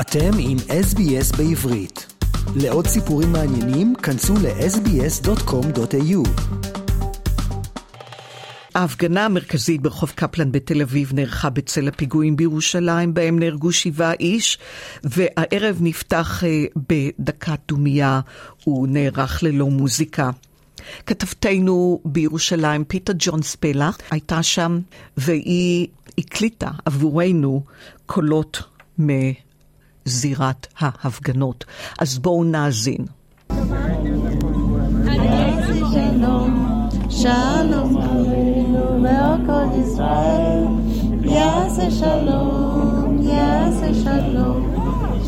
אתם עם SBS בעברית. לעוד סיפורים מעניינים, כנסו ל-sbs.com.au. ההפגנה המרכזית ברחוב קפלן בתל אביב נערכה בצל הפיגועים בירושלים, בהם נהרגו שבעה איש, והערב נפתח אה, בדקת דומייה ונערך ללא מוזיקה. כתבתנו בירושלים, פיטר ג'ון ספלה, הייתה שם והיא הקליטה עבורנו קולות מזירת ההפגנות. אז בואו נאזין. שלום עלינו ועל כל ישראל, יעשה שלום, יעשה שלום,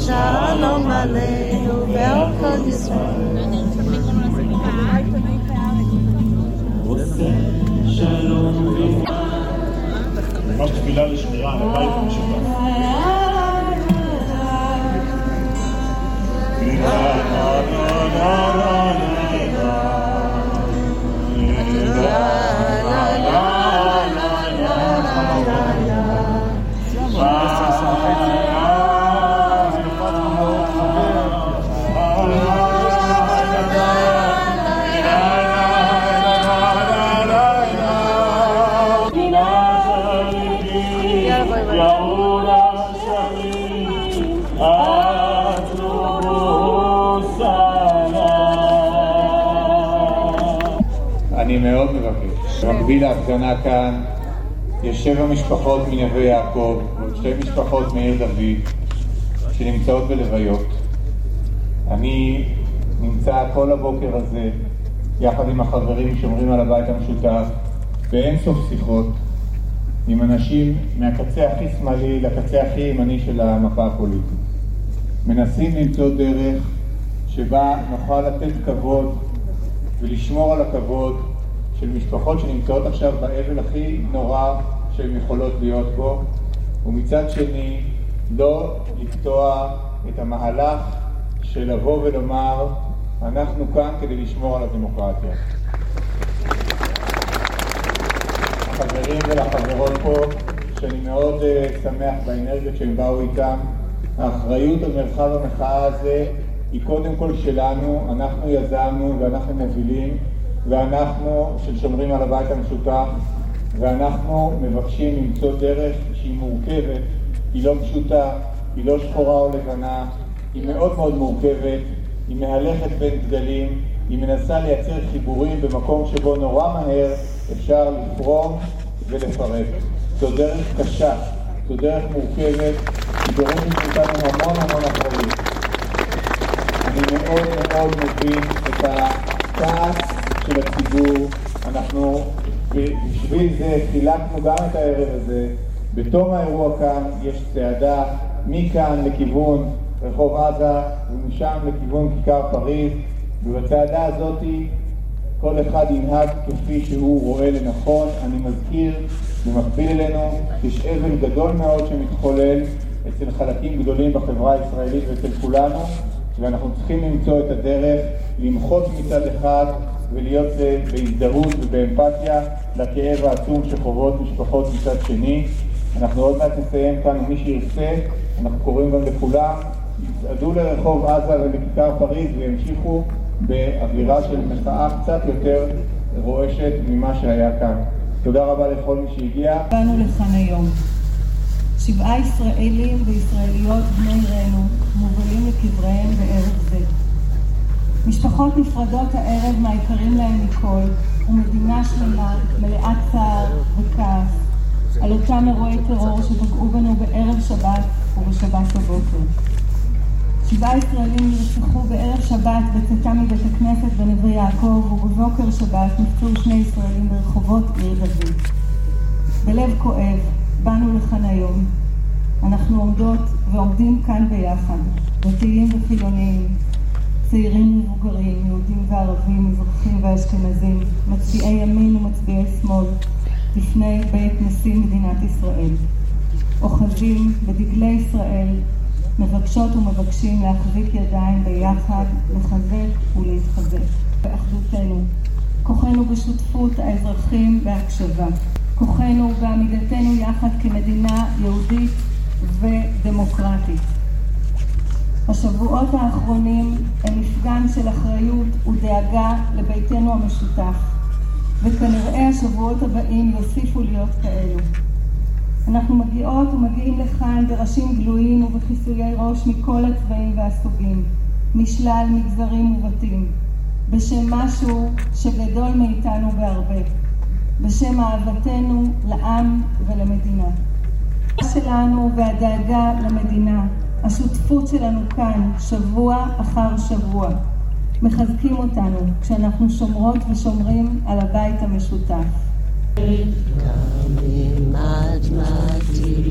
שלום עלינו ועל כל ישראל. ממש תפילה לשמירה על הבית המשותף. אני מאוד מבקש. במקביל להפגנה כאן יש שבע משפחות מנווה יעקב ועוד שתי משפחות מעיר דוד שנמצאות בלוויות. אני נמצא כל הבוקר הזה יחד עם החברים שומרים על הבית המשותף באין סוף שיחות עם אנשים מהקצה הכי שמאלי לקצה הכי ימני של המפה הפוליטית. מנסים למצוא דרך שבה נוכל לתת כבוד ולשמור על הכבוד של משפחות שנמצאות עכשיו באבל הכי נורא שהן יכולות להיות בו, ומצד שני לא לקטוע את המהלך של לבוא ולומר אנחנו כאן כדי לשמור על הדמוקרטיה. לחברים ולחברות פה, שאני מאוד uh, שמח באנרגיות שהם באו איתם, האחריות על מרחב המחאה הזה היא קודם כל שלנו, אנחנו יזמנו ואנחנו מובילים ואנחנו ששומרים על הבית המשותף ואנחנו מבקשים למצוא דרך שהיא מורכבת, היא לא פשוטה, היא לא שחורה או לבנה, היא מאוד מאוד מורכבת, היא מהלכת בין דגלים, היא מנסה לייצר חיבורים במקום שבו נורא מהר אפשר לפרום ולפרק. זו דרך קשה, זו דרך מורכבת, היא דורשת מאיתנו המון המון אחריות. אני מאוד מאוד מבין את הכעס של הציבור, אנחנו בשביל זה חילקנו גם את הערב הזה. בתום האירוע כאן יש צעדה מכאן לכיוון רחוב עזה ומשם לכיוון כיכר פריז ובצעדה הזאת כל אחד ינהג כפי שהוא רואה לנכון. אני מזכיר, במקביל אלינו, יש אבל גדול מאוד שמתחולל אצל חלקים גדולים בחברה הישראלית ואצל כולנו ואנחנו צריכים למצוא את הדרך למחות מצד אחד ולהיות בהזדהות ובאמפתיה לכאב העצום שחוות משפחות מצד שני. אנחנו עוד מעט נסיים כאן, ומי שירצה, אנחנו קוראים גם לכולם, יצעדו לרחוב עזה ולכיכר פריז וימשיכו באווירה של מחאה קצת יותר רועשת ממה שהיה כאן. תודה רבה לכל מי שהגיע. באנו לכאן היום. שבעה ישראלים וישראליות משפחות נפרדות הערב מהיקרים להם מכל, ומדינה שלמה מלאת צער וכעס על אותם אירועי טרור שפגעו בנו בערב שבת ובשבת בבוקר. שבעה ישראלים נרצחו בערב שבת בצאתם מבית הכנסת בנווה יעקב, ובבוקר שבת נפצעו שני ישראלים ברחובות עיר דוד. בלב כואב, באנו לכאן היום. אנחנו עומדות ועומדים כאן ביחד, דתיים וחילוניים, צעירים ומבוגרים, יהודים וערבים, מזרחים ואשכנזים, מצביעי ימין ומצביעי שמאל, לפני בית נשיא מדינת ישראל. אוחזים בדגלי ישראל, מבקשות ומבקשים להחזיק ידיים ביחד, לחזק ולהתחזק באחדותנו. כוחנו בשותפות האזרחים בהקשבה. כוחנו בעמידתנו יחד כמדינה יהודית ודמוקרטית. השבועות האחרונים הם מפגן של אחריות ודאגה לביתנו המשותף, וכנראה השבועות הבאים יוסיפו להיות כאלו. אנחנו מגיעות ומגיעים לכאן בראשים גלויים ובכיסויי ראש מכל הצבעים והסוגים, משלל מגזרים ובתים, בשם משהו שגדול מאיתנו בהרבה, בשם אהבתנו לעם ולמדינה. שלנו והדאגה למדינה, השותפות שלנו כאן, שבוע אחר שבוע, מחזקים אותנו כשאנחנו שומרות ושומרים על הבית המשותף. נשמתי